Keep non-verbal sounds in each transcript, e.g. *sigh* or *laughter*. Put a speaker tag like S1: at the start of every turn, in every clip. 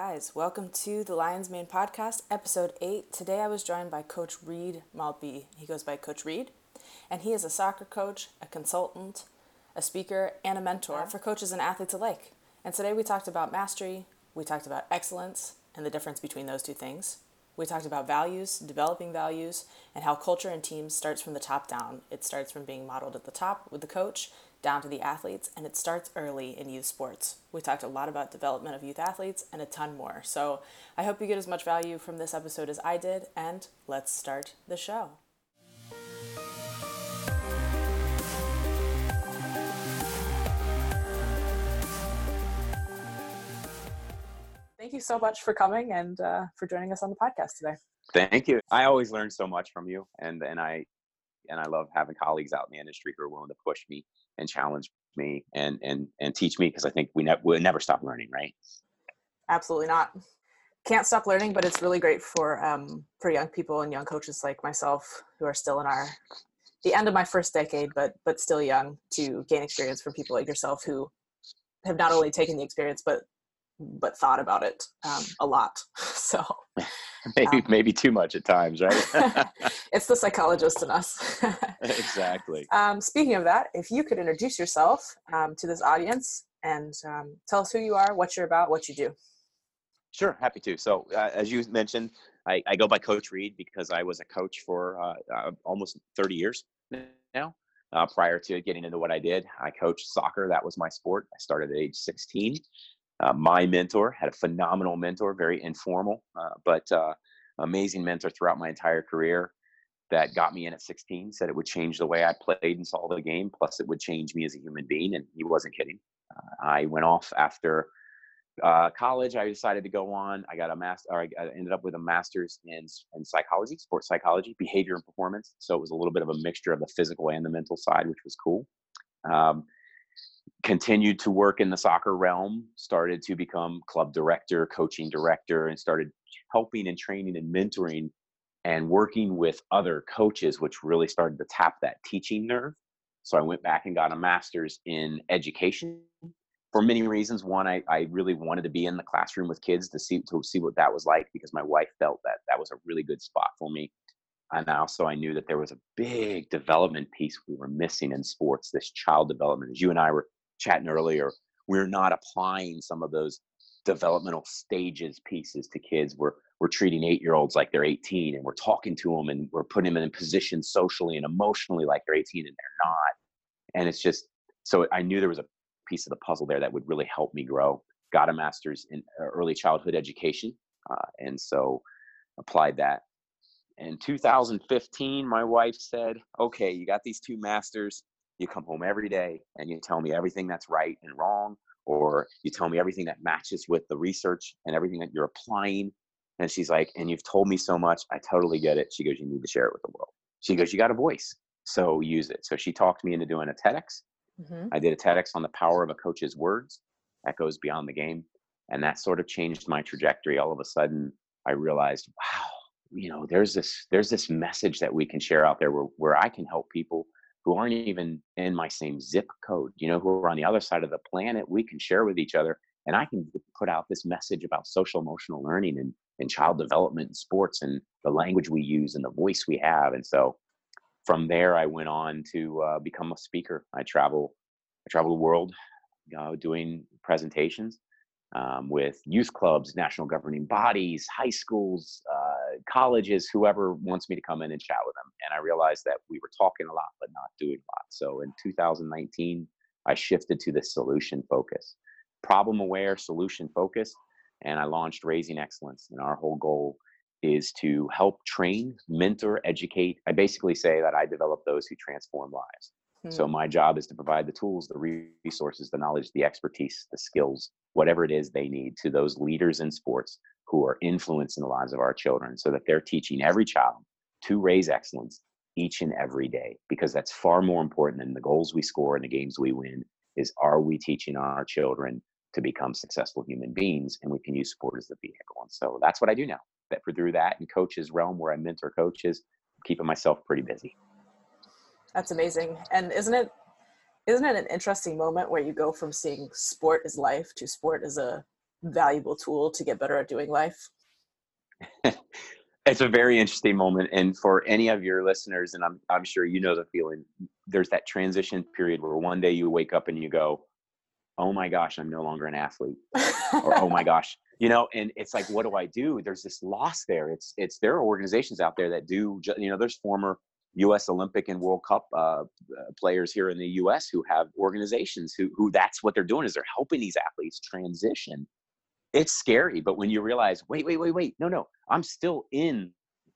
S1: Guys, welcome to the Lions Mane podcast, episode 8. Today I was joined by Coach Reed Maltbie. He goes by Coach Reed, and he is a soccer coach, a consultant, a speaker, and a mentor for coaches and athletes alike. And today we talked about mastery, we talked about excellence, and the difference between those two things. We talked about values, developing values, and how culture and teams starts from the top down. It starts from being modeled at the top with the coach down to the athletes, and it starts early in youth sports. We talked a lot about development of youth athletes and a ton more. So I hope you get as much value from this episode as I did, and let's start the show. Thank you so much for coming and uh, for joining us on the podcast today.
S2: Thank you. I always learn so much from you, and and I and I love having colleagues out in the industry who are willing to push me and challenge me and and and teach me because I think we ne- we'll never stop learning, right?
S1: Absolutely not. Can't stop learning, but it's really great for um, for young people and young coaches like myself who are still in our the end of my first decade, but but still young to gain experience from people like yourself who have not only taken the experience but but thought about it um, a lot. *laughs* So *laughs*
S2: maybe um, maybe too much at times, right? *laughs*
S1: it's the psychologist in us. *laughs*
S2: exactly.
S1: Um, speaking of that, if you could introduce yourself um, to this audience and um, tell us who you are, what you're about, what you do.
S2: Sure, happy to. So, uh, as you mentioned, I, I, go by Coach Reed because I was a coach for uh, uh, almost 30 years now. Uh, prior to getting into what I did, I coached soccer. That was my sport. I started at age 16. Uh, my mentor had a phenomenal mentor, very informal, uh, but uh, amazing mentor throughout my entire career that got me in at 16 said it would change the way i played and saw the game plus it would change me as a human being and he wasn't kidding. Uh, i went off after uh, college i decided to go on i got a master i ended up with a master's in, in psychology sports psychology behavior and performance so it was a little bit of a mixture of the physical and the mental side which was cool. Um, continued to work in the soccer realm, started to become club director, coaching director, and started helping and training and mentoring and working with other coaches, which really started to tap that teaching nerve. So I went back and got a master's in education for many reasons. One, I, I really wanted to be in the classroom with kids to see to see what that was like because my wife felt that that was a really good spot for me. And also, I knew that there was a big development piece we were missing in sports, this child development. As you and I were chatting earlier, we're not applying some of those developmental stages pieces to kids. We're we're treating eight year olds like they're 18 and we're talking to them and we're putting them in positions socially and emotionally like they're 18 and they're not. And it's just so I knew there was a piece of the puzzle there that would really help me grow. Got a master's in uh, early childhood education, uh, and so applied that. In 2015, my wife said, "Okay, you got these two masters you come home every day and you tell me everything that's right and wrong, or you tell me everything that matches with the research and everything that you're applying. And she's like, and you've told me so much. I totally get it. She goes, you need to share it with the world. She goes, you got a voice. So use it. So she talked me into doing a TEDx. Mm-hmm. I did a TEDx on the power of a coach's words that goes beyond the game. And that sort of changed my trajectory. All of a sudden, I realized, wow, you know, there's this there's this message that we can share out there where, where I can help people who aren't even in my same zip code, you know, who are on the other side of the planet, we can share with each other. And I can put out this message about social emotional learning and, and child development and sports and the language we use and the voice we have. And so from there, I went on to uh, become a speaker. I travel, I travel the world uh, doing presentations um, with youth clubs, national governing bodies, high schools, uh, colleges, whoever wants me to come in and chat with them. And I realized that we were talking a lot, but not doing a lot. So in 2019, I shifted to the solution focus, problem aware, solution focus, and I launched Raising Excellence. And our whole goal is to help train, mentor, educate. I basically say that I develop those who transform lives. So hmm. my job is to provide the tools, the resources, the knowledge, the expertise, the skills, whatever it is they need to those leaders in sports who are influencing the lives of our children so that they're teaching every child to raise excellence each and every day because that's far more important than the goals we score and the games we win is are we teaching our children to become successful human beings and we can use sport as the vehicle and so that's what i do now that for through that and coaches realm where i mentor coaches keeping myself pretty busy
S1: that's amazing. And isn't it isn't it an interesting moment where you go from seeing sport as life to sport as a valuable tool to get better at doing life?
S2: it's a very interesting moment and for any of your listeners and I'm I'm sure you know the feeling there's that transition period where one day you wake up and you go oh my gosh I'm no longer an athlete or oh my *laughs* gosh you know and it's like what do I do there's this loss there it's it's there are organizations out there that do you know there's former U.S. Olympic and World Cup uh, uh, players here in the U.S. who have organizations who who that's what they're doing is they're helping these athletes transition it's scary but when you realize wait wait wait wait no no i'm still in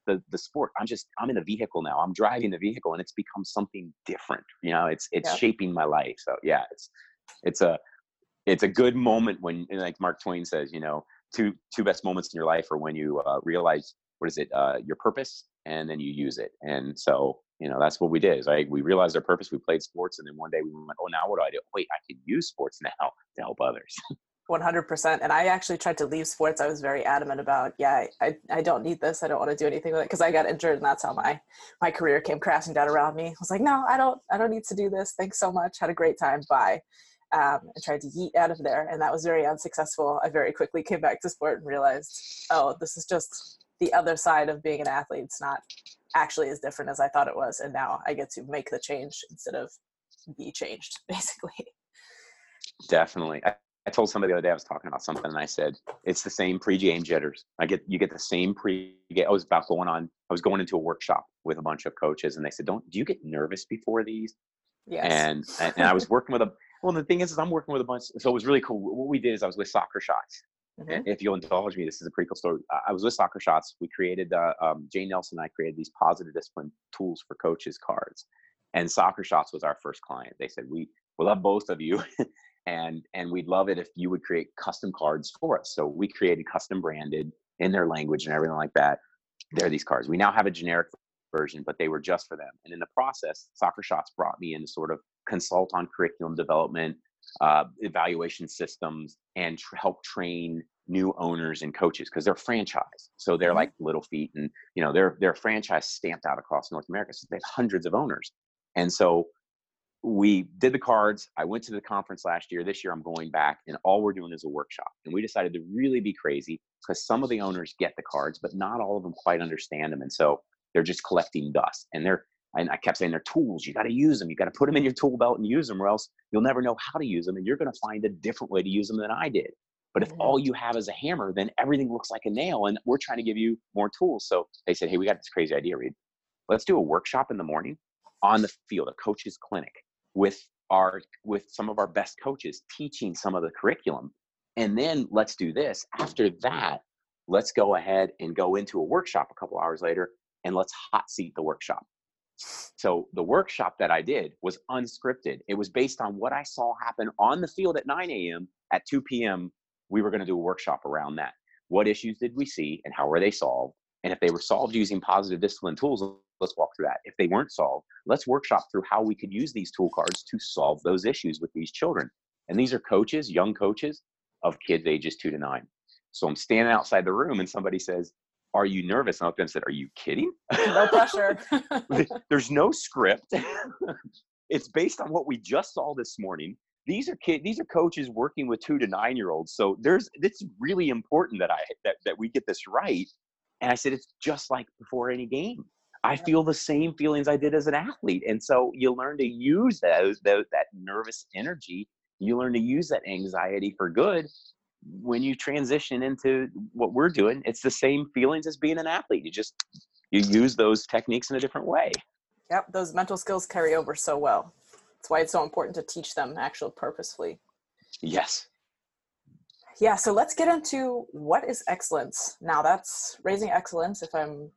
S2: the the sport. I'm just i'm in a vehicle now. I'm driving the vehicle and it's become something different you know it's it's yeah. shaping my life so yeah it's it's a it's a good moment when like mark twain says you know two two best moments in your life are when you uh, realize what is it uh, your purpose and then you use it and so you know that's what we did is right? We realized our purpose we played sports and then one day we went oh now what do i do? Wait i can use sports now to help others *laughs*
S1: 100% and i actually tried to leave sports. I was very adamant about yeah i, I don't need this. I don't want to do anything with it because i got injured and that's how my my career came crashing down around me. I was like no i don't i don't need to do this. Thanks so much. Had a great time. Bye. Um, and tried to yeet out of there. And that was very unsuccessful. I very quickly came back to sport and realized oh this is just the other side of being an athlete. It's not actually as different as i thought it was. And now i get to make the change instead of be changed *laughs* basically.
S2: Definitely told somebody the other day I was talking about something and I said it's the same pre-game jitters. I get you get the same pre-game. I was about going on. I was going into a workshop with a bunch of coaches and they said, "Don't do you get nervous before these?" Yes. And and, I was working with them. Well, the thing is, is I'm working with a bunch. So it was really cool. What we did is I was with Soccer Shots. Mm-hmm. If you'll indulge me, this is a pretty cool story. I was with Soccer Shots. We created uh, um, Jane Nelsen and I created these positive discipline tools for coaches cards, and Soccer Shots was our first client. They said we we love both of you *laughs* and and we'd love it if you would create custom cards for us. So we created custom branded in their language and everything like that. There are these cards. We now have a generic version but they were just for them. And in the process soccer shots brought me in to sort of consult on curriculum development uh, evaluation systems and tr- help train new owners and coaches because they're franchise. So they're mm-hmm. like little feet and you know they're they're franchise stamped out across north america. So they have hundreds of owners. And so we did the cards. I went to the conference last year. This year I'm going back, and all we're doing is a workshop. And we decided to really be crazy because some of the owners get the cards, but not all of them quite understand them. And so they're just collecting dust. And they're and I kept saying they're tools. You got to use them. You got to put them in your tool belt and use them, or else you'll never know how to use them. And you're going to find a different way to use them than I did. But if mm-hmm. all you have is a hammer, then everything looks like a nail. And we're trying to give you more tools. So they said, hey, we got this crazy idea, Reed. Let's do a workshop in the morning on the field, a coach's clinic with our with some of our best coaches teaching some of the curriculum and then let's do this. After that let's go ahead and go into a workshop a couple hours later and let's hot seat the workshop. So the workshop that i did was unscripted. It was based on what i saw happen on the field at 9 a.m at 2 p.m we were going to do a workshop around that. What issues did we see and how were they solved? And if they were solved using positive discipline tools let's walk through that. If they weren't solved, let's workshop through how we could use these tool cards to solve those issues with these children. And these are coaches, young coaches of kids ages two to nine. So I'm standing outside the room and somebody says, Are you nervous? And I looked at them and said, Are you kidding?
S1: No pressure. *laughs*
S2: There's no script. *laughs* it's based on what we just saw this morning. These are kids, these are coaches working with two to nine year olds. So there's it's really important that I that, that we get this right. And I said, it's just like before any game. I feel the same feelings I did as an athlete. And so you learn to use those, those that nervous energy. You learn to use that anxiety for good when you transition into what we're doing. It's the same feelings as being an athlete. You just you use those techniques in a different way.
S1: Yep, those mental skills carry over so well. That's why it's so important to teach them actually purposefully.
S2: Yes.
S1: Yeah, so let's get into what is excellence. Now that's raising excellence if I'm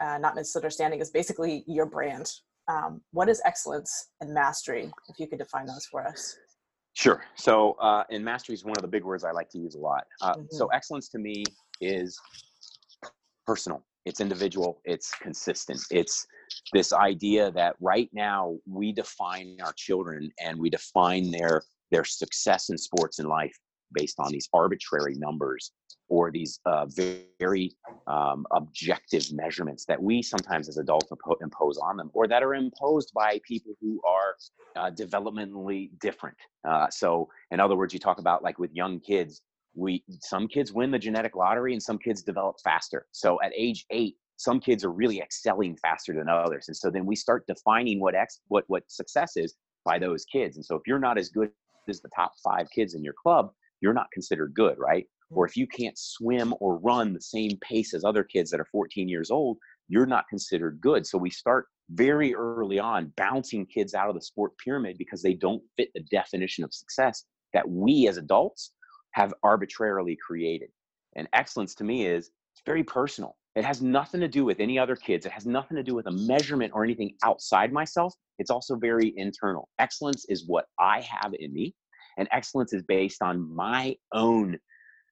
S1: uh, not misunderstanding is basically your brand. Um, what is excellence and mastery? If you could define those for us.
S2: Sure. So, uh, and mastery is one of the big words I like to use a lot. Uh, mm-hmm. So, excellence to me is personal. It's individual. It's consistent. It's this idea that right now we define our children and we define their their success in sports and life based on these arbitrary numbers or these uh, very um, objective measurements that we sometimes as adults impose on them or that are imposed by people who are uh, developmentally different. Uh, so in other words you talk about like with young kids we some kids win the genetic lottery and some kids develop faster. So at age eight some kids are really excelling faster than others. And so then we start defining what ex what what success is by those kids. And so if you're not as good as the top five kids in your club you're not considered good right or if you mm-hmm. can't swim or run the same pace as other kids that are 14 years old you're not considered good so we start very early on bouncing kids out of the sport pyramid because they don't fit the definition of success that we as adults have arbitrarily created. And excellence to me is it's very personal. It has nothing to do with any other kids. It has nothing to do with a measurement or anything outside myself. It's also very internal. Excellence is what I have in me, and excellence is based on my own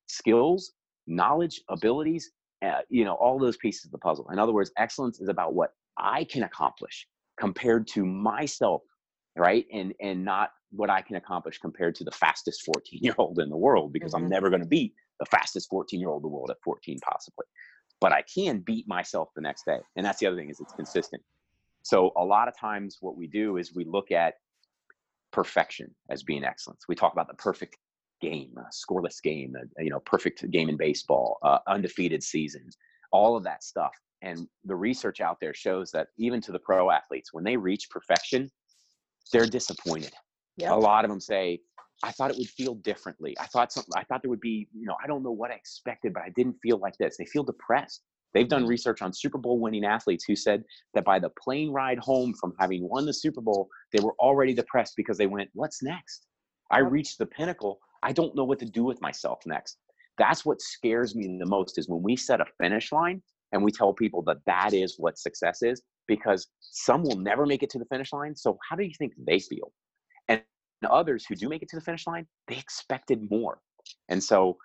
S2: skills, knowledge, abilities, uh, you know, all those pieces of the puzzle. In other words, excellence is about what I can accomplish compared to myself, right? And and not what I can accomplish compared to the fastest 14 year old in the world because mm-hmm. I'm never going to beat the fastest 14 year old in the world at 14 possibly. But I can beat myself the next day. And that's the other thing is it's consistent. So a lot of times what we do is we look at perfection as being excellence. We talk about the perfect game, a scoreless game, you know, perfect game in baseball, uh, undefeated seasons, all of that stuff. And the research out there shows that even to the pro athletes, when they reach perfection, they're disappointed Yep. A lot of them say, I thought it would feel differently. I thought something, I thought there would be, you know, I don't know what I expected, but I didn't feel like this. They feel depressed. They've done research on Super Bowl winning athletes who said that by the plane ride home from having won the Super Bowl, they were already depressed because they went, What's next? I reached the pinnacle. I don't know what to do with myself next. That's what scares me the most is when we set a finish line and we tell people that that is what success is because some will never make it to the finish line. So, how do you think they feel? And others who do make it to the finish line, they expected more. And so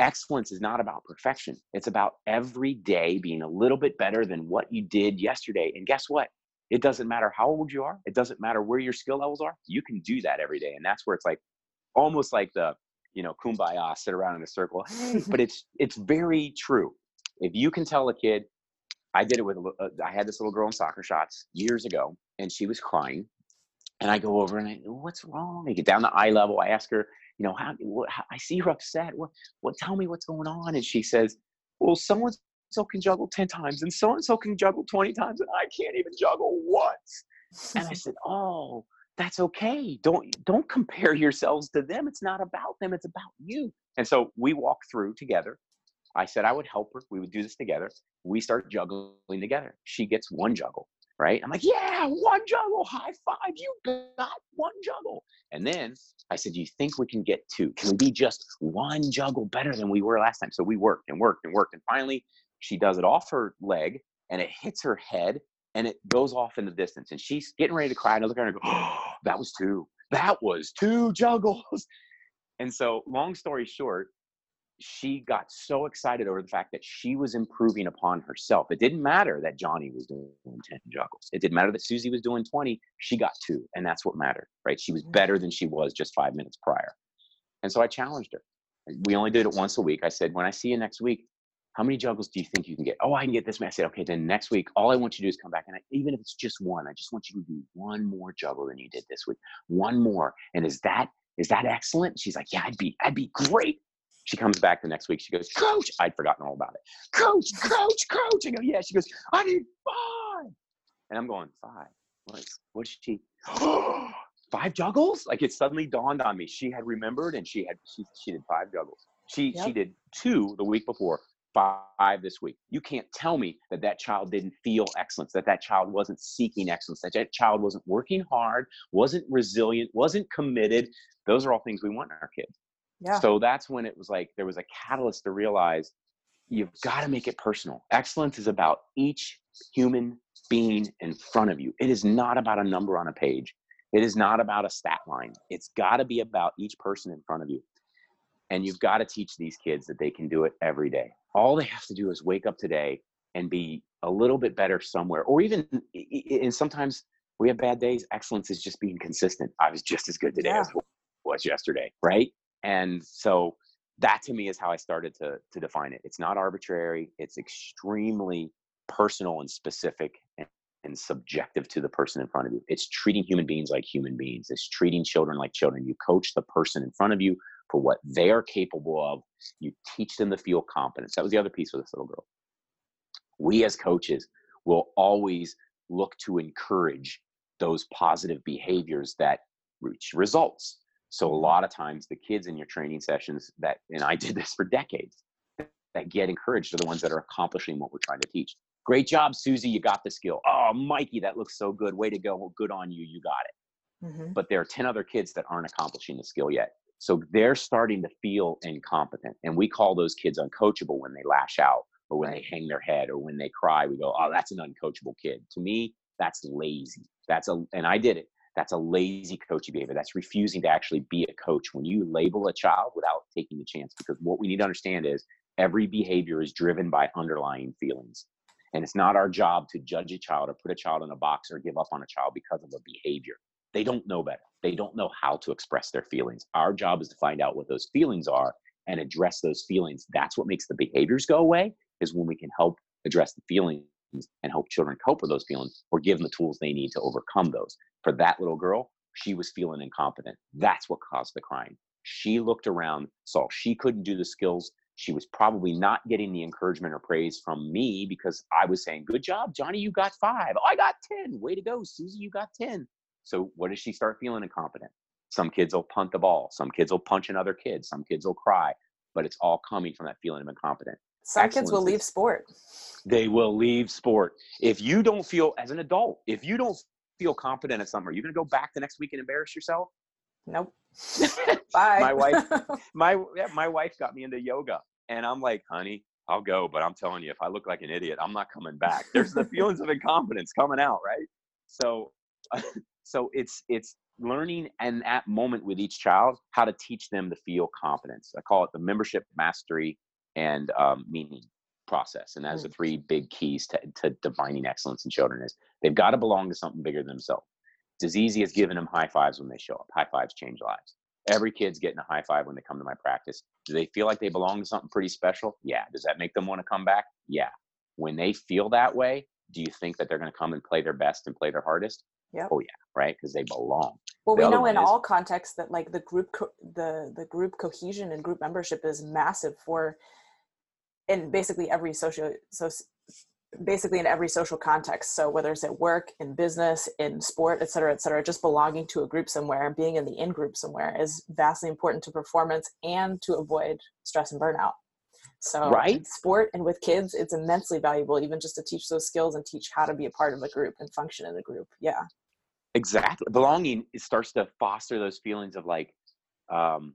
S2: excellence is not about perfection. It's about every day being a little bit better than what you did yesterday. And guess what? It doesn't matter how old you are. It doesn't matter where your skill levels are. You can do that every day. And that's where it's like almost like the, you know, kumbaya, sit around in a circle. *laughs* but it's it's very true. If you can tell a kid, I did it with, uh, I had this little girl in soccer shots years ago, and she was crying and I go over and I, what's wrong? I get down to eye level. I ask her, you know, how, what, how I see her upset. What, what, tell me what's going on. And she says, well, someone so can juggle 10 times and so and so can juggle 20 times and I can't even juggle once. and I *laughs* said, oh, that's okay. Don't, don't compare yourselves to them. It's not about them. It's about you. And so we walk through together. I said I would help her. We would do this together. We start juggling together. She gets one juggle right? I'm like, yeah, one juggle, high five, you got one juggle. And then I said, do you think we can get two? Can we be just one juggle better than we were last time? So we worked and worked and worked. And finally, she does it off her leg and it hits her head and it goes off in the distance. And she's getting ready to cry. And I look at her and go, oh, that was two. That was two *laughs* juggles. And so, long story short, she got so excited over the fact that she was improving upon herself. It didn't matter that Johnny was doing 10 juggles. It didn't matter that Susie was doing 20. She got two, and that's what mattered, right? She was mm-hmm. better than she was just five minutes prior. And so I challenged her. We only did it once a week. I said, when I see you next week, how many juggles do you think you can get? Oh, I can get this many. I said, okay, then next week, all I want you to do is come back. And I, even if it's just one, I just want you to do one more juggle than you did this week. One more. And is that is that excellent? She's like, yeah, I'd be, I'd be great. She comes back the next week. She goes, Coach, I'd forgotten all about it. Coach, Coach, Coach. I go, Yeah. She goes, I need five. And I'm going, Five? What? What's she? *gasps* five juggles? Like it suddenly dawned on me. She had remembered and she had, she, she did five juggles. She, yep. she did two the week before, five this week. You can't tell me that that child didn't feel excellence, that that child wasn't seeking excellence, that that child wasn't working hard, wasn't resilient, wasn't committed. Those are all things we want in our kids. Yeah. So that's when it was like there was a catalyst to realize you've got to make it personal. Excellence is about each human being in front of you. It is not about a number on a page. It is not about a stat line. It's got to be about each person in front of you. And you've got to teach these kids that they can do it every day. All they have to do is wake up today and be a little bit better somewhere. Or even, and sometimes we have bad days. Excellence is just being consistent. I was just as good today yeah. as was yesterday, right? And so that to me is how i started to to define it it's not arbitrary it's extremely personal and specific and, and subjective to the person in front of you it's treating human beings like human beings it's treating children like children you coach the person in front of you for what they are capable of. You teach them to feel confidence. That was the other piece with this little girl. We as coaches will always look to encourage those positive behaviors that reach results. So a lot of times the kids in your training sessions that, and I did this for decades, that get encouraged are the ones that are accomplishing what we're trying to teach. Great job, Susie. You got the skill. Oh, Mikey, that looks so good. Way to go. Well, good on you. You got it. Mm-hmm. But there are 10 other kids that aren't accomplishing the skill yet. So they're starting to feel incompetent. And we call those kids uncoachable when they lash out or when they hang their head or when they cry. We go, oh, that's an uncoachable kid. To me, that's lazy. That's a, and I did it. That's a lazy coaching behavior. That's refusing to actually be a coach when you label a child without taking the chance. Because what we need to understand is every behavior is driven by underlying feelings. And it's not our job to judge a child or put a child in a box or give up on a child because of a behavior. They don't know better. They don't know how to express their feelings. Our job is to find out what those feelings are and address those feelings. That's what makes the behaviors go away, is when we can help address the feelings and help children cope with those feelings or give them the tools they need to overcome those. For that little girl, she was feeling incompetent. That's what caused the crying. She looked around, saw she couldn't do the skills she was probably not getting the encouragement or praise from me because I was saying, Good job, Johnny, you got five. I got 10. Way to go, Susie, you got 10. So, what does she start feeling incompetent? Some kids will punt the ball, some kids will punch another kid, some kids will cry, but it's all coming from that feeling of incompetent.
S1: Some kids will leave sport.
S2: They will leave sport. If you don't feel, as an adult, if you don't feel confident at something, are you going to go back the next week and embarrass yourself?
S1: Nope. *laughs* Bye.
S2: my wife, *laughs* my yeah, my wife got me into yoga, and I'm like, honey, I'll go, but I'm telling you, if I look like an idiot, I'm not coming back. There's the feelings of incompetence coming out, right? So, *laughs* so it's it's learning and that moment with each child how to teach them to feel confidence. I call it the membership mastery and um, meaning process, and that's mm. the three big keys to, to defining excellence in children. Is they've got to belong to something bigger than themselves. It's as easy as giving them high fives when they show up. High fives change lives. Every kid's getting a high five when they come to my practice. Do they feel like they belong to something pretty special? Yeah. Does that make them want to come back? Yeah. When they feel that way, do you think that they're going to come and play their best and play their hardest?
S1: Yeah.
S2: Oh yeah, right? Because they belong.
S1: Well, the we know in is, all contexts that like the group co- the the group cohesion and group membership is massive for in basically every social so basically in every social context. So whether it's at work in business in sport et cetera et cetera just belonging to a group somewhere and being in the in group somewhere is vastly important to performance and to avoid stress and burnout. So
S2: right.
S1: sport and with kids it's immensely valuable even just to teach those skills and teach how to be a part of a group and function in a group. Yeah.
S2: Exactly. Belonging it starts to foster those feelings of like um,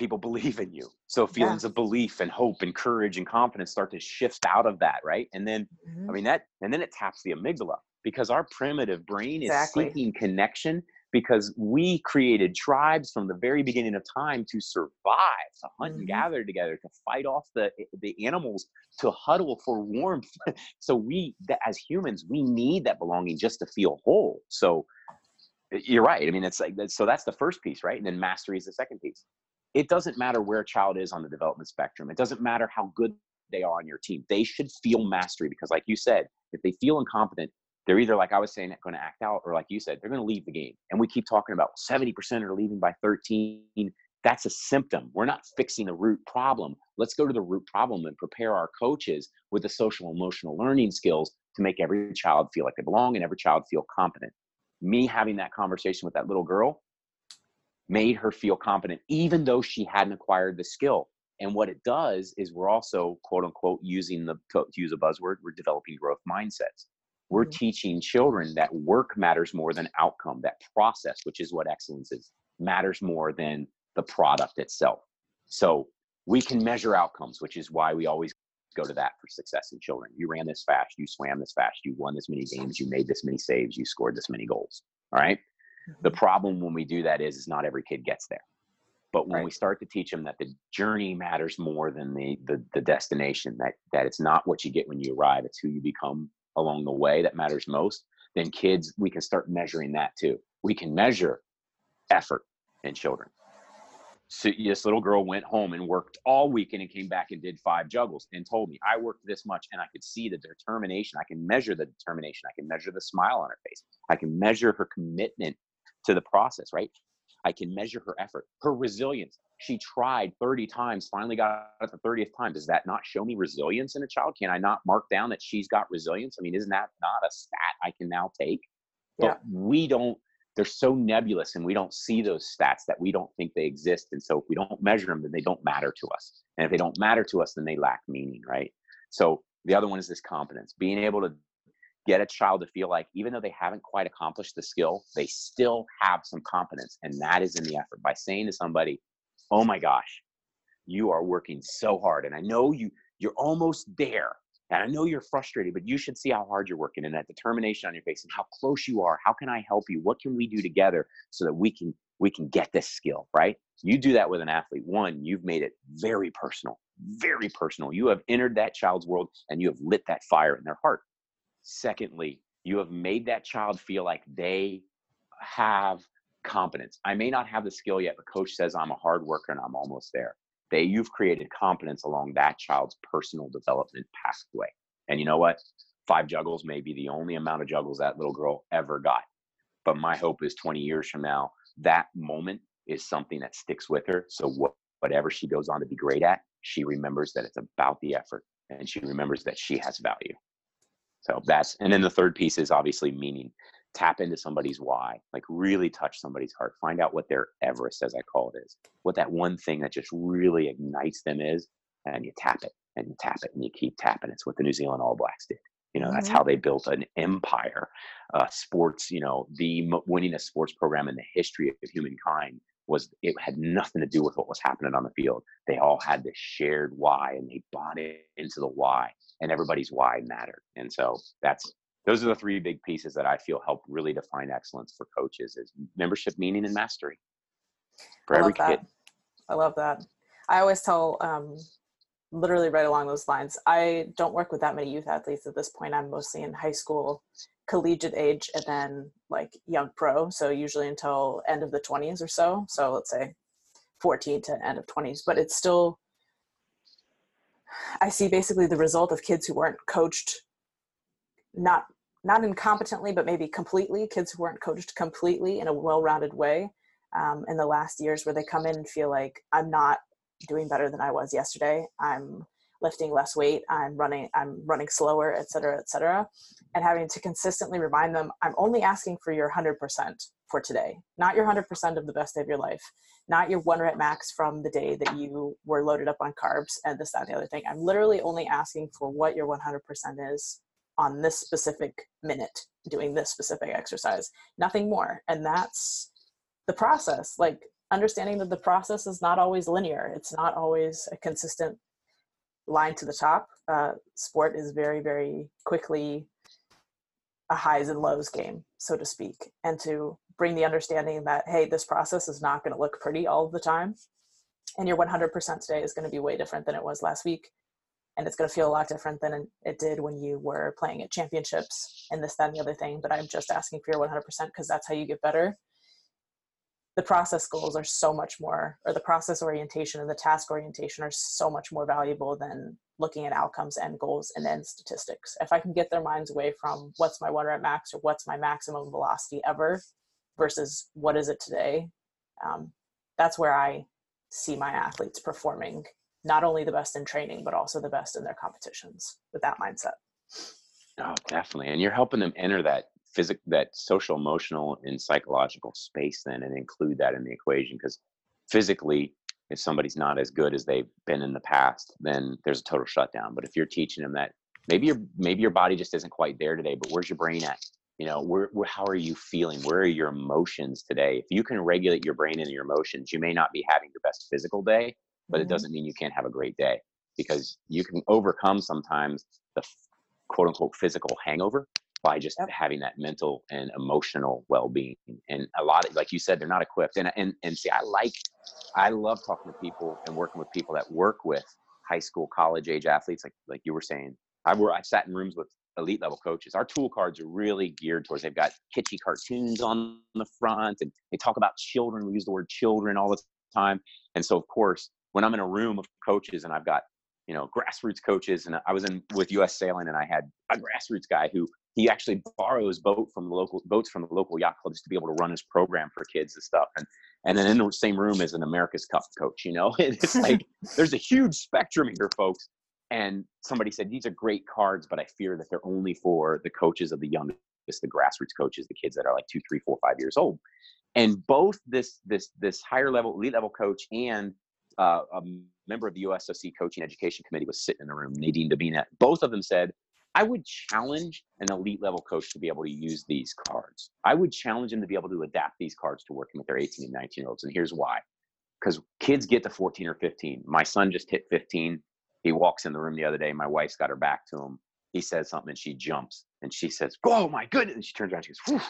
S2: people believe in you. So feelings yeah. of belief and hope and courage and confidence start to shift out of that, right? And then, mm-hmm. I mean, that, and then it taps the amygdala because our primitive brain exactly. is seeking connection because we created tribes from the very beginning of time to survive, to hunt mm-hmm. and gather together, to fight off the the animals, to huddle for warmth. *laughs* so we, as humans, we need that belonging just to feel whole. So you're right. I mean, it's like so that's the first piece, right? And then mastery is the second piece it doesn't matter where a child is on the development spectrum. It doesn't matter how good they are on your team. They should feel mastery because, like you said, if they feel incompetent, they're either, like I was saying, going to act out, or like you said, they're going to leave the game. And we keep talking about 70% are leaving by 13. That's a symptom. We're not fixing the root problem. Let's go to the root problem and prepare our coaches with the social emotional learning skills to make every child feel like they belong and every child feel competent. Me having that conversation with that little girl made her feel confident, even though she hadn't acquired the skill. And what it does is we're also, quote unquote, using the, to use a buzzword, we're developing growth mindsets. We're mm-hmm. teaching children that work matters more than outcome, that process, which is what excellence is, matters more than the product itself. So we can measure outcomes, which is why we always go to that for success in children. You ran this fast, you swam this fast, you won this many games, you made this many saves, you scored this many goals. All right. The problem when we do that is, is not every kid gets there. But when right. we start to teach them that the journey matters more than the, the the destination, that that it's not what you get when you arrive, it's who you become along the way that matters most, then kids, we can start measuring that too. We can measure effort in children. So this little girl went home and worked all weekend and came back and did five juggles and told me I worked this much and I could see the determination. I can measure the determination. I can measure the smile on her face. I can measure her commitment to the process, right? I can measure her effort, her resilience. she tried 30 times, finally got it the 30th time. Does that not show me resilience in a child? Can I not mark down that she's got resilience? I mean, isn't that not a stat I can now take?
S1: Yeah.
S2: But we don't, they're so nebulous and we don't see those stats that we don't think they exist. And so if we don't measure them, then they don't matter to us. And if they don't matter to us, then they lack meaning, right? So the other one is this competence, being able to get a child to feel like even though they haven't quite accomplished the skill, they still have some competence. And that is in the effort by saying to somebody, oh my gosh, you are working so hard. And I know you, you're almost there. And I know you're frustrated, but you should see how hard you're working and that determination on your face and how close you are. How can I help you? What can we do together so that we can we can get this skill, right? You do that with an athlete. One, you've made it very personal, very personal. You have entered that child's world and you have lit that fire in their heart. Secondly, you have made that child feel like they have competence. I may not have the skill yet, but coach says I'm a hard worker and I'm almost there. They you've created competence along that child's personal development pathway. And you know what? Five juggles may be the only amount of juggles that little girl ever got. But my hope is 20 years from now, that moment is something that sticks with her. So what, whatever she goes on to be great at, she remembers that it's about the effort and she remembers that she has value. So that's, and then the third piece is obviously meaning. Tap into somebody's why, like really touch somebody's heart. Find out what their Everest, as I call it, is. What that one thing that just really ignites them is, and you tap it and you tap it and you keep tapping. It's what the New Zealand All Blacks did. You know, mm-hmm. that's how they built an empire. Uh, sports, you know, the winningest sports program in the history of humankind was it had nothing to do with what was happening on the field. They all had this shared why and they bought it into the why and everybody's why mattered. And so that's those are the three big pieces that I feel help really define excellence for coaches is membership, meaning, and mastery.
S1: For I love that. Kid. I love that. I always tell um, literally right along those lines. I don't work with that many youth athletes at this point. I'm mostly in high school, collegiate age, and then like young pro. So usually until end of the 20s or so. So let's say 14 to end of 20s. But it's still, I see basically the result of kids who weren't coached, not not incompetently, but maybe completely. Kids who weren't coached completely in a well-rounded way um, in the last years, where they come in and feel like I'm not doing better than I was yesterday. I'm lifting less weight. I'm running. I'm running slower, et cetera, et cetera. And having to consistently remind them, I'm only asking for your 100% for today, not your 100% of the best day of your life, not your one rep max from the day that you were loaded up on carbs and this, that, and the other thing. I'm literally only asking for what your 100% is on this specific minute doing this specific exercise, nothing more. And that's the process. Like understanding that the process is not always linear it's not always a consistent line to the top uh, sport is very very quickly a highs and lows game so to speak. And to bring the understanding that hey this process is not going to look pretty all the time and your 100% today is going to be way different than it was last week and it's going to feel a lot different than it did when you were playing at championships and this that and the other thing but i'm just asking for your 100% because that's how you get better the process goals are so much more or the process orientation and the task orientation are so much more valuable than looking at outcomes and goals and then statistics. If i can get their minds away from what's my one rep max or what's my maximum velocity ever versus what is it today um, that's where i see my athletes performing not only the best in training but also the best in their competitions with that mindset.
S2: Oh definitely. And you're helping them enter that physical that social emotional and psychological space then and include that in the equation because physically if somebody's not as good as they've been in the past then there's a total shutdown. But if you're teaching them that maybe your maybe your body just isn't quite there today but where's your brain at? You know where, where how are you feeling? Where are your emotions today? If you can regulate your brain and your emotions you may not be having your best physical day but mm-hmm. it doesn't mean you can't have a great day because you can overcome sometimes the quote unquote physical hangover by just yep. having that mental and emotional well-being and a lot of like you said they're not equipped and and and see i like i love talking to people and working with people that work with high school college age athletes like like you were saying i were i sat in rooms with elite level coaches our tool cards are really geared towards they've got kitschy cartoons on the front and they talk about children we use the word children all the time and so of course when i'm in a room of coaches and i've got you know grassroots coaches and i was in with us sailing and i had a grassroots guy who he actually borrows boat from the local boats from the local yacht clubs to be able to run his program for kids and stuff. And and then in the same room is an America's Cup coach. You know, *laughs* it's like *laughs* there's a huge spectrum here, folks. And somebody said these are great cards, but I fear that they're only for the coaches of the youngest, the grassroots coaches, the kids that are like two, three, four, five years old. And both this this this higher level, elite level coach and uh, a member of the USOC coaching education committee was sitting in the room, Nadine Davina. Both of them said, I would challenge an elite level coach to be able to use these cards. I would challenge them to be able to adapt these cards to working with their 18 and 19 year olds. And here's why. Because kids get to 14 or 15. My son just hit 15. He walks in the room the other day. My wife's got her back to him. He says something and she jumps and she says, Oh my goodness. And she turns around she goes.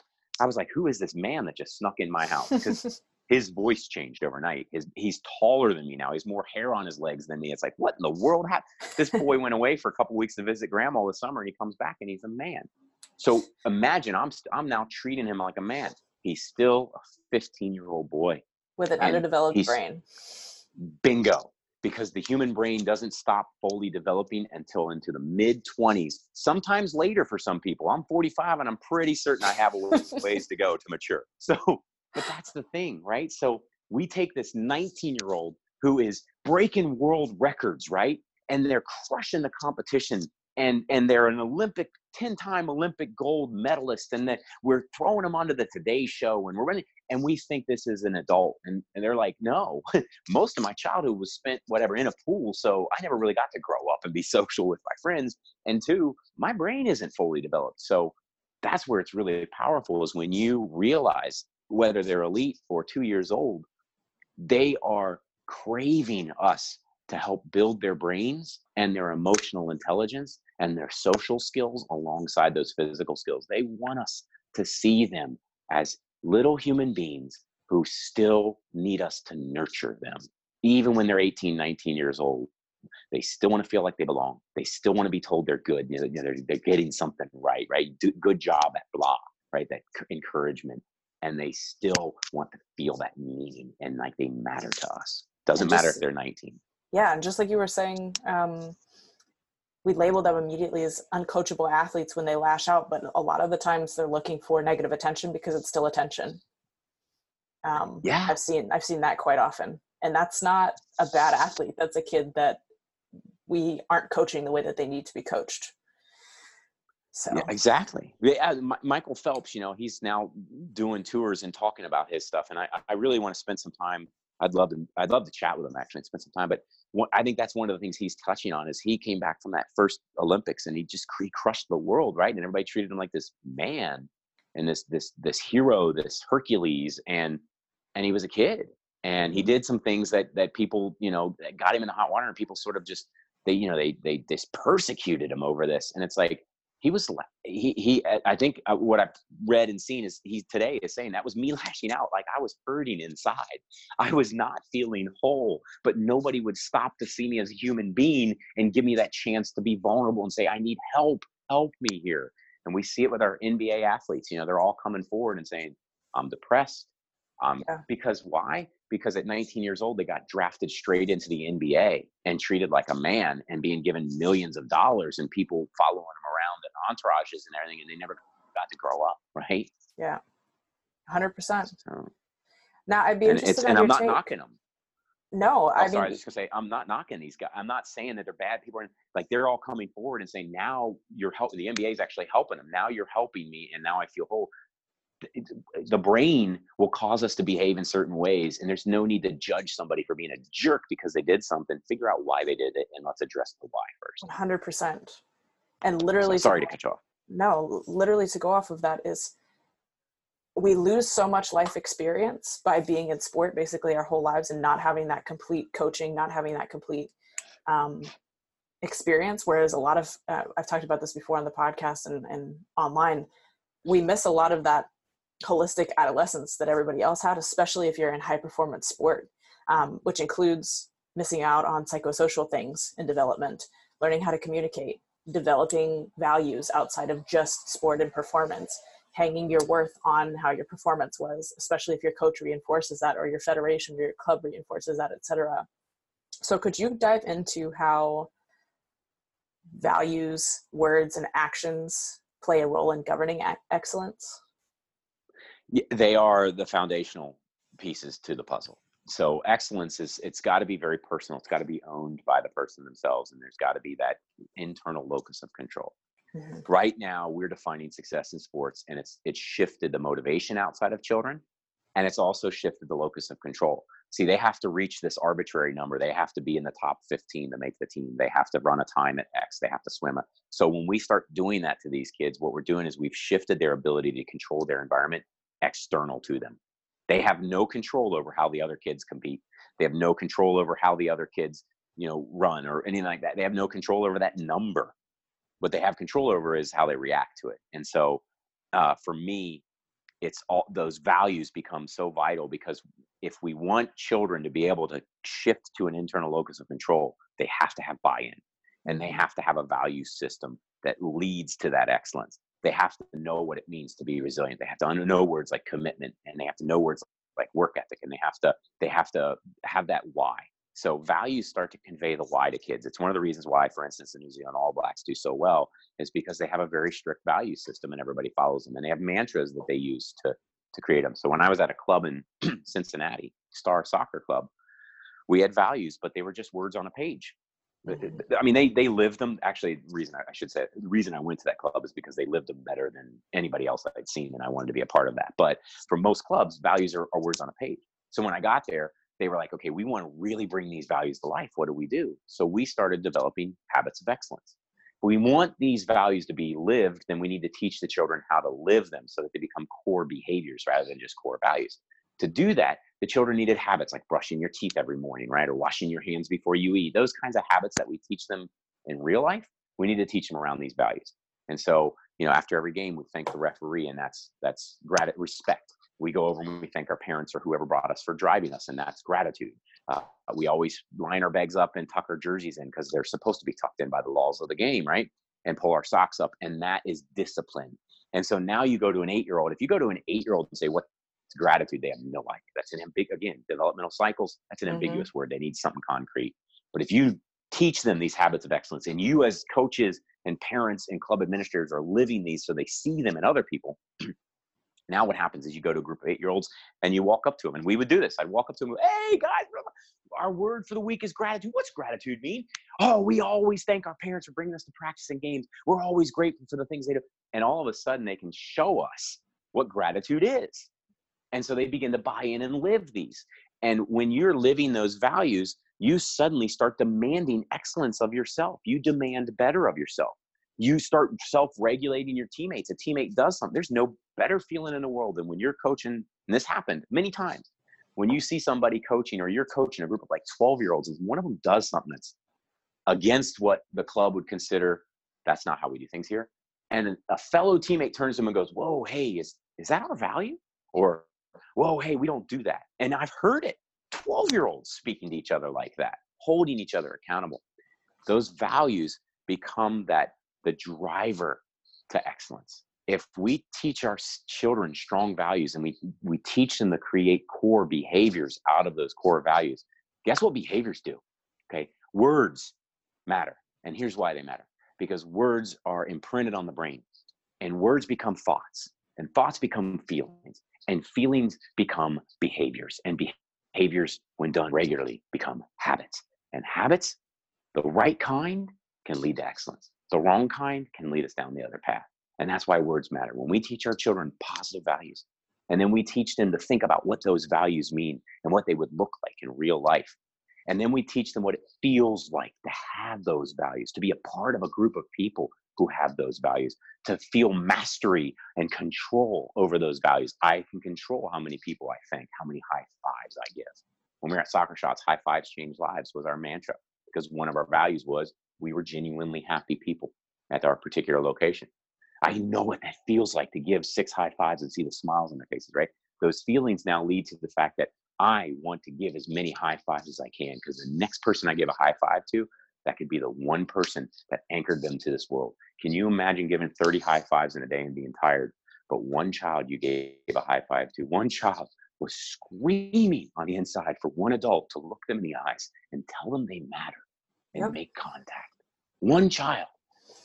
S2: I was like, Who is this man that just snuck in my house? Because *laughs* his voice changed overnight. His, he's taller than me now. He's more hair on his legs than me. It's like, what in the world happened? This boy went away for a couple weeks to visit grandma this summer, and he comes back and he's a man. So imagine I'm i st- I'm now treating him like a man. He's still a 15 year old boy
S1: with an underdeveloped brain.
S2: Bingo. Because the human brain doesn't stop fully developing until into the mid 20s, sometimes later for some people. I'm 45 and I'm pretty certain I have a ways to go to mature. *laughs* So but that's the thing, right? So we take this 19 year old who is breaking world records, right? And they're crushing the competition and and they're an Olympic 10 time Olympic gold medalist and that we're throwing them onto the Today show and we're running and we think this is an adult and, and they're like no *laughs* most of my childhood was spent whatever in a pool so I never really got to grow up and be *laughs* social with my friends and two my brain isn't fully developed so that's where it's really powerful is when you realize whether they're elite or two years old, they are craving us to help build their brains and their emotional intelligence and their social skills alongside those physical skills. They want us to see them as little human beings who still need us to nurture them. Even when they're 18, 19 years old, they still want to feel like they belong. They still want to be told they're good. You know, they're, they're getting something right, right? Do, good job at blah, right? That encouragement and they still want to feel that meaning and like they matter to us. Doesn't just, matter if they're 19.
S1: Yeah, and just like you were saying, um, we label them immediately as uncoachable athletes when they lash out, but a lot of the times they're looking for negative attention because it's still attention. Um, yeah, I've seen I've seen that quite often, and that's not a bad athlete. That's a kid that we aren't coaching the way that they need to be coached.
S2: So yeah, exactly. Yeah, Michael Phelps, you know, he's now doing tours and talking about his stuff, and I, I really want to spend some time. I'd love to. I'd love to chat with him actually and spend some time. But one, I think that's one of the things he's touching on is he came back from that first Olympics and he just he crushed the world, right? And everybody treated him like this man and this this this hero, this Hercules, and and he was a kid and he mm-hmm. did some things that that people you know got him in the hot water and people sort of just they you know they they just persecuted him over this and it's like he was he he i think uh, what i've read and seen is he today is saying that was me *laughs* lashing out like i was hurting inside. I was not feeling whole but nobody would stop to see me as a human being and give me that chance to be vulnerable and say i need help. Help me here. And we see it with our nba athletes you know they're all coming forward and saying i'm depressed um, yeah. because why because at 19 years old they got drafted straight into the nba and treated like a man and being given millions of dollars and people following them around and entourages and everything, and they never got to grow up, right?
S1: Yeah, hundred percent. Now I'd be interested.
S2: And, and I'm not take. knocking them.
S1: No,
S2: oh,
S1: I
S2: sorry, mean, I was just gonna say I'm not knocking these guys. I'm not saying that they're bad people. Like they're all coming forward and saying now you're helping. The NBA is actually helping them. Now you're helping me, and now I feel whole. The brain will cause us to behave in certain ways, and there's no need to judge somebody for being a jerk because they did something. Figure out why they did it, and let's address the why first.
S1: Hundred percent and literally
S2: so sorry to, to cut you off
S1: no literally to go off of that is we lose so much life experience by being in sport basically our whole lives and not having that complete coaching not having that complete um, experience whereas a lot of uh, i've talked about this before on the podcast and, and online we miss a lot of that holistic adolescence that everybody else had especially if you're in high performance sport um, which includes missing out on psychosocial things in development learning how to communicate developing values outside of just sport and performance hanging your worth on how your performance was especially if your coach reinforces that or your federation or your club reinforces that etc so could you dive into how values words and actions play a role in governing excellence?
S2: They are the foundational pieces to the puzzle. So excellence is it's got to be very personal. It's got to be owned by the person themselves, and there's got to be that internal locus of control. Mm-hmm. Right now, we're defining success in sports, and it's it's shifted the motivation outside of children, and it's also shifted the locus of control. See, they have to reach this arbitrary number. They have to be in the top 15 to make the team. They have to run a time at X. They have to swim. A, so when we start doing that to these kids, what we're doing is we've shifted their ability to control their environment external to them. They have no control over how the other kids compete. They have no control over how the other kids, you know, run or anything like that. They have no control over that number. What they have control over is how they react to it. And so, uh, for me, it's all those values become so vital because if we want children to be able to shift to an internal locus of control, they have to have buy-in and they have to have a value system that leads to that excellence they have to know what it means to be resilient. They have to know words like commitment and they have to know words like work ethic and they have to they have to have that why. So values start to convey the why to kids. It's one of the reasons why, for instance, the New Zealand All Blacks do so well is because they have a very strict value system and everybody follows them. And they have mantras that they use to to create them. So when I was at a club in *clears throat* Cincinnati, Star Soccer Club, we had values, but they were just words on a page. Mm-hmm. I mean, they they lived them. Actually, the reason I, I should say the reason I went to that club is because they lived them better than anybody else I'd seen, and I wanted to be a part of that. But for most clubs, values are, are words on a page. So when I got there, they were like, okay, we want to really bring these values to life. What do we do? So we started developing habits of excellence. If we want these values to be lived, then we need to teach the children how to live them so that they become core behaviors rather than just core values. To do that, the children needed habits like brushing your teeth every morning, right? Or washing your hands before you eat. Those kinds of habits that we teach them in real life, we need to teach them around these values. And so, you know, after every game, we thank the referee, and that's that's gratitude, respect. We go over and we thank our parents or whoever brought us for driving us, and that's gratitude. Uh, we always line our bags up and tuck our jerseys in because they're supposed to be tucked in by the laws of the game, right? And pull our socks up, and that is discipline. And so now you go to an eight-year-old. If you go to an eight-year-old and say, "What gratitude. They have no idea. That's an ambiguous, again, developmental cycles. That's an mm-hmm. ambiguous word. They need something concrete. But if you teach them these habits of excellence and you as coaches and parents and club administrators are living these so they see them in other people, *clears throat* now what happens is you go to a group of eight year olds and you walk up to them. And we would do this. I'd walk up to them, hey guys, our word for the week is gratitude. What's gratitude mean? Oh, we always thank our parents for bringing us to practice and games. We're always grateful for the things they do. And all of a sudden they can show us what gratitude is. And so they begin to buy in and live these. And when you're living those values, you suddenly start demanding excellence of yourself. You demand better of yourself. You start self regulating your teammates. A teammate does something. There's no better feeling in the world than when you're coaching, and this happened many times. When you see somebody coaching or you're coaching a group of like 12 year olds, and one of them does something that's against what the club would consider that's not how we do things here. And a fellow teammate turns to him and goes, Whoa, hey, is, is that our value? Or whoa, hey, we don't do that. And I've heard it 12 year olds speaking to each other like that, holding each other accountable. Those values become that the driver to excellence. If we teach our children strong values and we, we teach them to create core behaviors out of those core values, guess what behaviors do? Okay, words matter. And here's why they matter because words are imprinted on the brain, and words become thoughts, and thoughts become feelings, and feelings become behaviors and behaviors when done regularly become habits. And habits the right kind can lead to excellence. The wrong kind can lead us down the other path. And that's why words matter. When we teach our children positive values and then we teach them to think about what those values mean and what they would look like in real life and then we teach them what it feels like to have those values to be a part of a group of people who have those values to feel mastery and control over those values. I can control how many people I thank, how many high fives I give. When we were at Soccer Shots, high fives change lives was our mantra because one of our values was we were genuinely happy people at our particular location. I know what that feels like to give six high fives and see the smiles on their faces, right? Those feelings now lead to the fact that I want to give as many high fives as I can because the next person I give a high five to, that could be the one person that anchored them to this world. Can you imagine giving 30 high fives in a day and being tired? But one child you gave a high five to, one child was screaming on the inside for one adult to look them in the eyes and tell them they matter and yep. make contact. One child.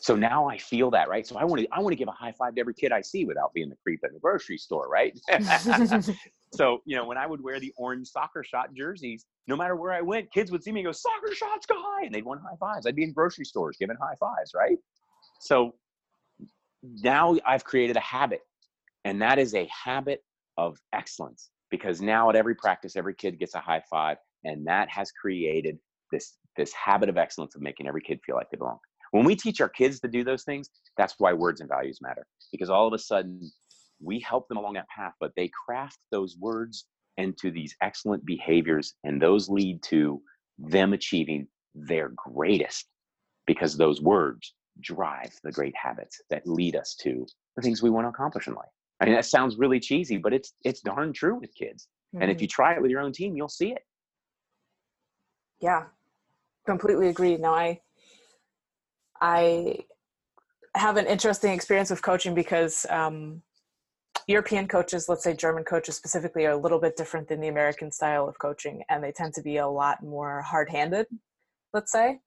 S2: So now I feel that, right? So I want to I want to give a high five to every kid I see without being the creep at the grocery store, right? *laughs* *laughs* so, you know, when I would wear the orange soccer shot jerseys, no matter where I went, kids would see me and go, soccer shots go high, and they'd want high fives. I'd be in grocery stores giving high fives, right? So now I've created a habit, and that is a habit of excellence because now at every practice, every kid gets a high five, and that has created this this habit of excellence of making every kid feel like they belong. When we teach our kids to do those things, that's why words and values matter because all of a sudden we help them along that path, but they craft those words into these excellent behaviors, and those lead to them achieving their greatest because those words drive the great habits that lead us to the things we want to accomplish in life. I mean, that sounds really cheesy, but it's it's darn true with kids. Mm-hmm. And if you mm-hmm. try it with your own team, you'll see it.
S1: Yeah, completely agree. Now, I I have an interesting experience with coaching because um, European coaches, let's say German coaches specifically, are a little bit different than the American style of coaching, and they tend to be a lot more hard-handed. Let's say.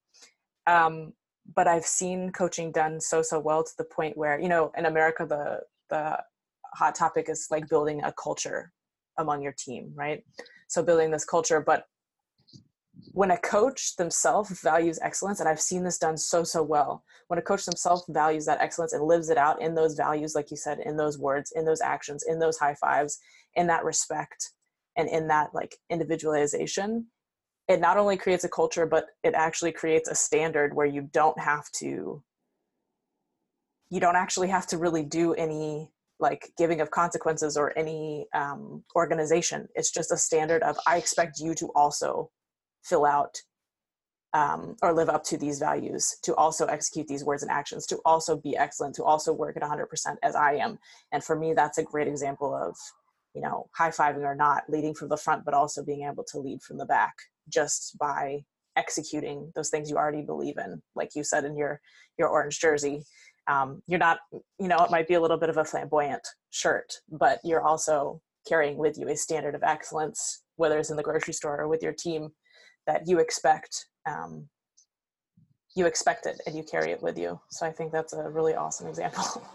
S1: Um, but I've seen coaching done so so well to the point where you know in America the the hot topic is like building a culture among your team, right? So building this culture, but when a coach themselves values excellence, and I've seen this done so so well, when a coach themselves values that excellence and lives it out in those values, like you said, in those words, in those actions, in those high fives, in that respect, and in that like individualization, it not only creates a culture but it actually creates a standard where you don't have to you don't actually have to really do any like giving of consequences or any um, organization. It's just a standard of i expect you to also fill out um, or live up to these values to also execute these words and actions to also be excellent to also work at 100% as i am. And for me that's a great example of you know high fiving or not leading from the front but also being able to lead from the back just by executing those things you already believe in. Like you said in your your orange jersey um, you're not you know it might be a little bit of a flamboyant shirt but you're also carrying with you a standard of excellence whether it's in the grocery store or with your team that you expect um, you expect it and you carry it with you. So i think that's a really awesome example. *laughs*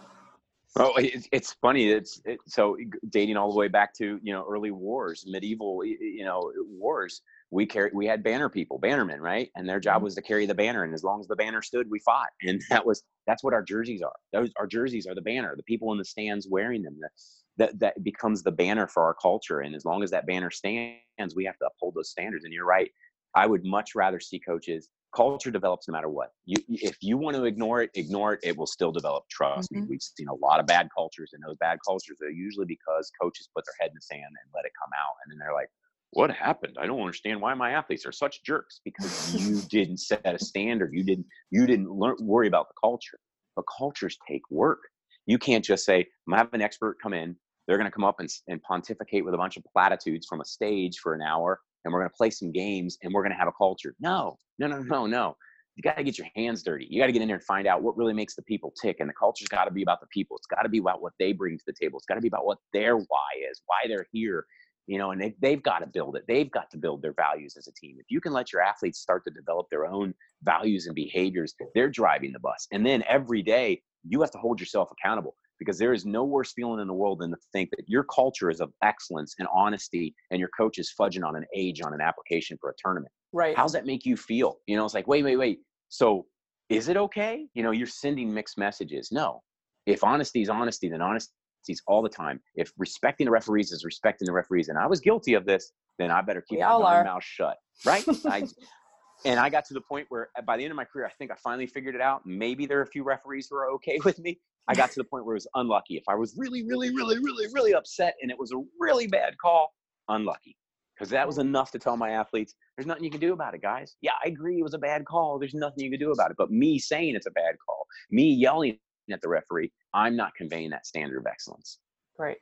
S2: Oh, it's funny. It's it, so dating all the way back to you know early wars, medieval you know wars we carry we had banner people bannermen right? And their job mm-hmm. was to carry the banner and as long as the banner stood we fought. And *laughs* that was that's what our jerseys are. Those our jerseys are the banner the people in the stands wearing them that that, that becomes the banner for our culture. And as long as that banner stands we have to uphold those standards. And you're right i would much rather see coaches culture develops no matter what. You if you want to ignore it ignore it it will still develop. Trust mm-hmm. me we've seen a lot of bad cultures and those bad cultures are usually because coaches put their head in the sand and let it come out and then they're like what happened? I don't understand why my athletes are such jerks because you *laughs* didn't set a standard. You didn't you didn't learn, worry about the culture. But cultures take work. You can't just say i'm having an expert come in. They're going to come up and, and pontificate with a bunch of platitudes from a stage for an hour and we're going to play some games and we're going to have a culture no no no no no you got to get your hands dirty you got to get in there and find out what really makes the people tick and the culture's got to be about the people it's got to be about what they bring to the table it's got to be about what their why is why they're here you know, and they, they've got to build it. They've got to build their values as a team. If you can let your athletes start to develop their own values and behaviors, they're driving the bus. And then every day, you have to hold yourself accountable because there is no worse feeling in the world than to think that your culture is of excellence and honesty and your coach is fudging on an age on an application for a tournament.
S1: Right.
S2: How's that make you feel? You know, it's like, wait, wait, wait. So is it okay? You know, you're sending mixed messages. No. If honesty is honesty, then honesty is all the time. If respecting the referees is respecting the referees, and I was guilty of this, then I better keep my mouth shut. Right? I, *laughs* and I got to the point where uh, by the end of my career, I think I finally figured it out. Maybe there are a few referees who are okay *laughs* with me. I got to the point where it was unlucky. If I was really, really, really, really, really upset and it was a really bad call, unlucky. Because that was enough to tell my athletes, there's nothing you can do about it, guys. Yeah, I agree it was a bad call. There's nothing you can do about it. But me saying it's a bad call, me yelling at the referee, I'm not conveying that standard of excellence.
S1: Right.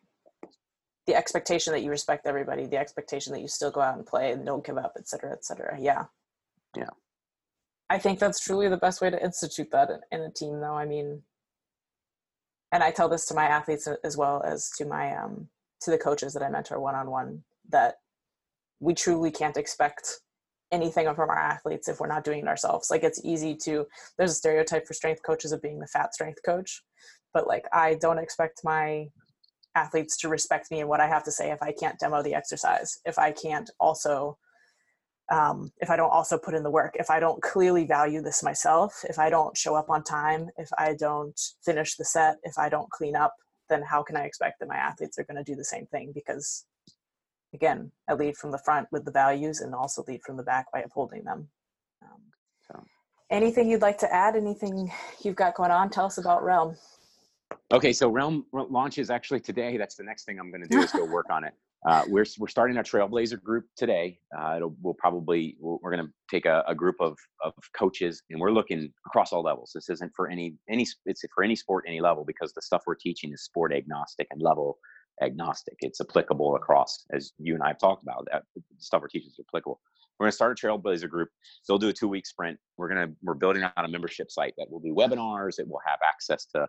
S1: The expectation that you respect everybody, the expectation that you still go out and play and don't give up, et cetera, et cetera. Yeah.
S2: Yeah.
S1: I think that's truly the best way to institute that in, a team, though. I mean, and I tell this to my athletes as well as to my um, to the coaches that I mentor one on one that we truly can't expect anything from our athletes if we're not doing it ourselves. Like it's easy to there's a stereotype for strength coaches of being the fat strength coach, but like I don't expect my athletes to respect me and what I have to say if I can't demo the exercise, if I can't also um, if I don't also put in the work, if I don't clearly value this myself, if I don't show up on time, if I don't finish the set, if I don't clean up, then how can I expect that my athletes are going to do the same thing? Because again, I lead from the front with the values and also lead from the back by upholding them. Um, so. Anything you'd like to add? Anything you've got going on? Tell us about Realm.
S2: Okay, so Realm launches actually today. That's the next thing I'm going to do is go work on it. *laughs* Uh, we're we're starting a Trailblazer group today. Uh, we'll probably we are going to take a, a, group of of coaches, and we're looking across all levels. This isn't for any any it's for any sport, any level, because the stuff we're teaching is sport agnostic and level agnostic. It's applicable across, as you and I have talked about. That stuff we're teaching is applicable. We're going to start a Trailblazer group. They'll do a two week sprint. We're going to we're building out a membership site that will do webinars. It will have access to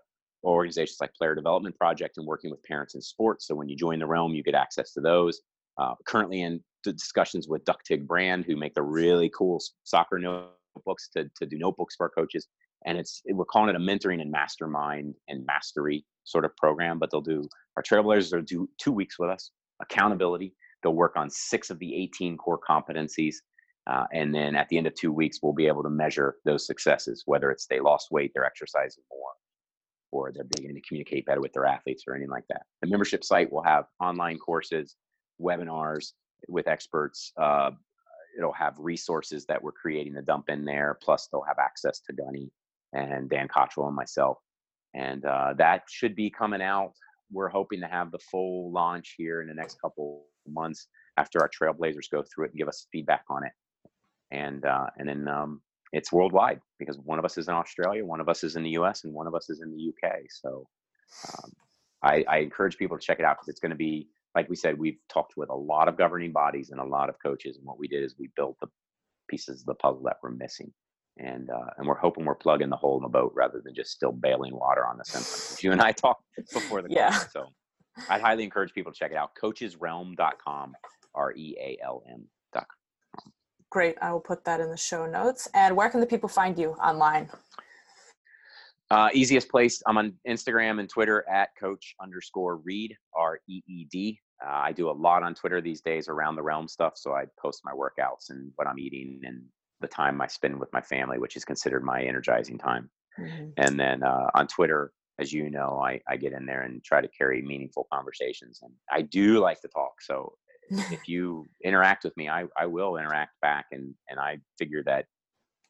S2: organizations like Player Development Project and working with parents in sports. So when you join the realm, you get access to those. Uh, currently in discussions with Ductig Brand, who make the really cool soccer notebooks to, to do notebooks for our coaches. And it's we're calling it a mentoring and mastermind and mastery sort of program. But they'll do our trailblazers will do two weeks with us. Accountability. They'll work on six of the 18 core competencies. Uh, and then at the end of two weeks, we'll be able to measure those successes, whether it's they lost weight, they're exercising more, or they're beginning to communicate better with their athletes or anything like that. The membership site will have online courses, webinars with experts. Uh, it'll have resources that we're creating to dump in there. Plus, they'll have access to Gunny and Dan Cottrell and myself. And uh, that should be coming out. We're hoping to have the full launch here in the next couple months after our trailblazers go through it and give us feedback on it. And uh, and then um, it's worldwide because one of us is in Australia, one of us is in the US, and one of us is in the UK. So um, I, I, encourage people to check it out because it's going to be, like we said, we've talked with a lot of governing bodies and a lot of coaches. And what we did is we built the pieces of the puzzle that were missing. And uh, and we're hoping we're plugging the hole in the boat rather than just still bailing water on the symptoms. You and I *laughs* talked before the
S1: yeah.
S2: so I'd highly encourage people to check it out. Coachesrealm.com, R E A L M
S1: Great. I will put that in the show notes. And where can the people find you online?
S2: Uh, easiest place, I'm on Instagram and Twitter at coach underscore reed, R E E D. Uh, I do a lot on Twitter these days around the realm stuff. So I post my workouts and what I'm eating and the time I spend with my family, which is considered my energizing time. Mm-hmm. And then uh, on Twitter, as you know, I, I get in there and try to carry meaningful conversations. And I do like to talk. So if you interact with me, I, I will interact back. And, and I figure that,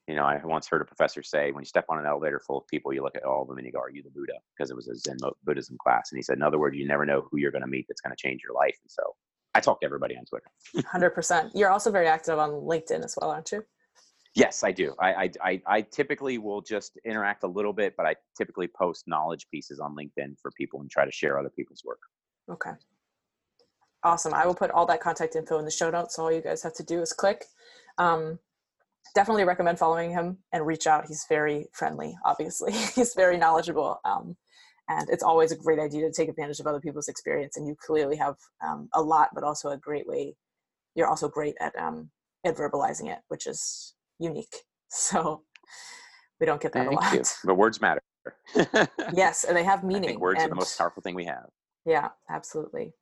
S2: you know, I once heard a professor say, when you step on an elevator full of people, you look at all of them and you go, are you the Buddha? Because it was a Zen Buddhism class. And he said, in other words, you never know who you're going to meet that's going to change your life. And so I talk to everybody on Twitter.
S1: 100%. You're also very active on LinkedIn as well, aren't you?
S2: Yes, I do. I, I, I, typically will just interact a little bit, but I typically post knowledge pieces on LinkedIn for people and try to share other people's work.
S1: Okay. Awesome. I will put all that contact info in the show notes. So all you guys have to do is click. Um, definitely recommend following him and reach out. He's very friendly, obviously. *laughs* He's very knowledgeable. Um, and it's always a great idea to take advantage of other people's experience. And you clearly have um, a lot, but also a great way. You're also great at, um, at verbalizing it, which is unique. *laughs* So we don't get that Thank a lot. You.
S2: But words matter. *laughs*
S1: yes, and they have meaning. I
S2: think words
S1: and,
S2: are the most powerful thing we have.
S1: Yeah, absolutely.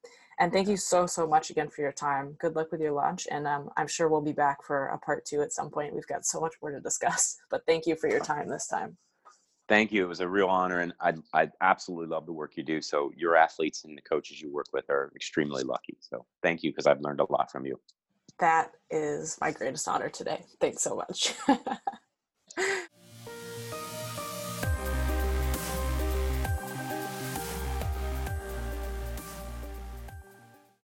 S1: And thank you so, so much again for your time. Good luck with your launch. And um, I'm sure we'll be back for a part two at some point. We've got so much more to discuss. *laughs* But thank you for your time this time.
S2: Thank you. It was a real honor. And I, I absolutely love the work you do. So, your athletes and the coaches you work with are extremely lucky. So, thank you because I've learned a lot from you.
S1: That is my greatest honor today. Thanks so much. *laughs*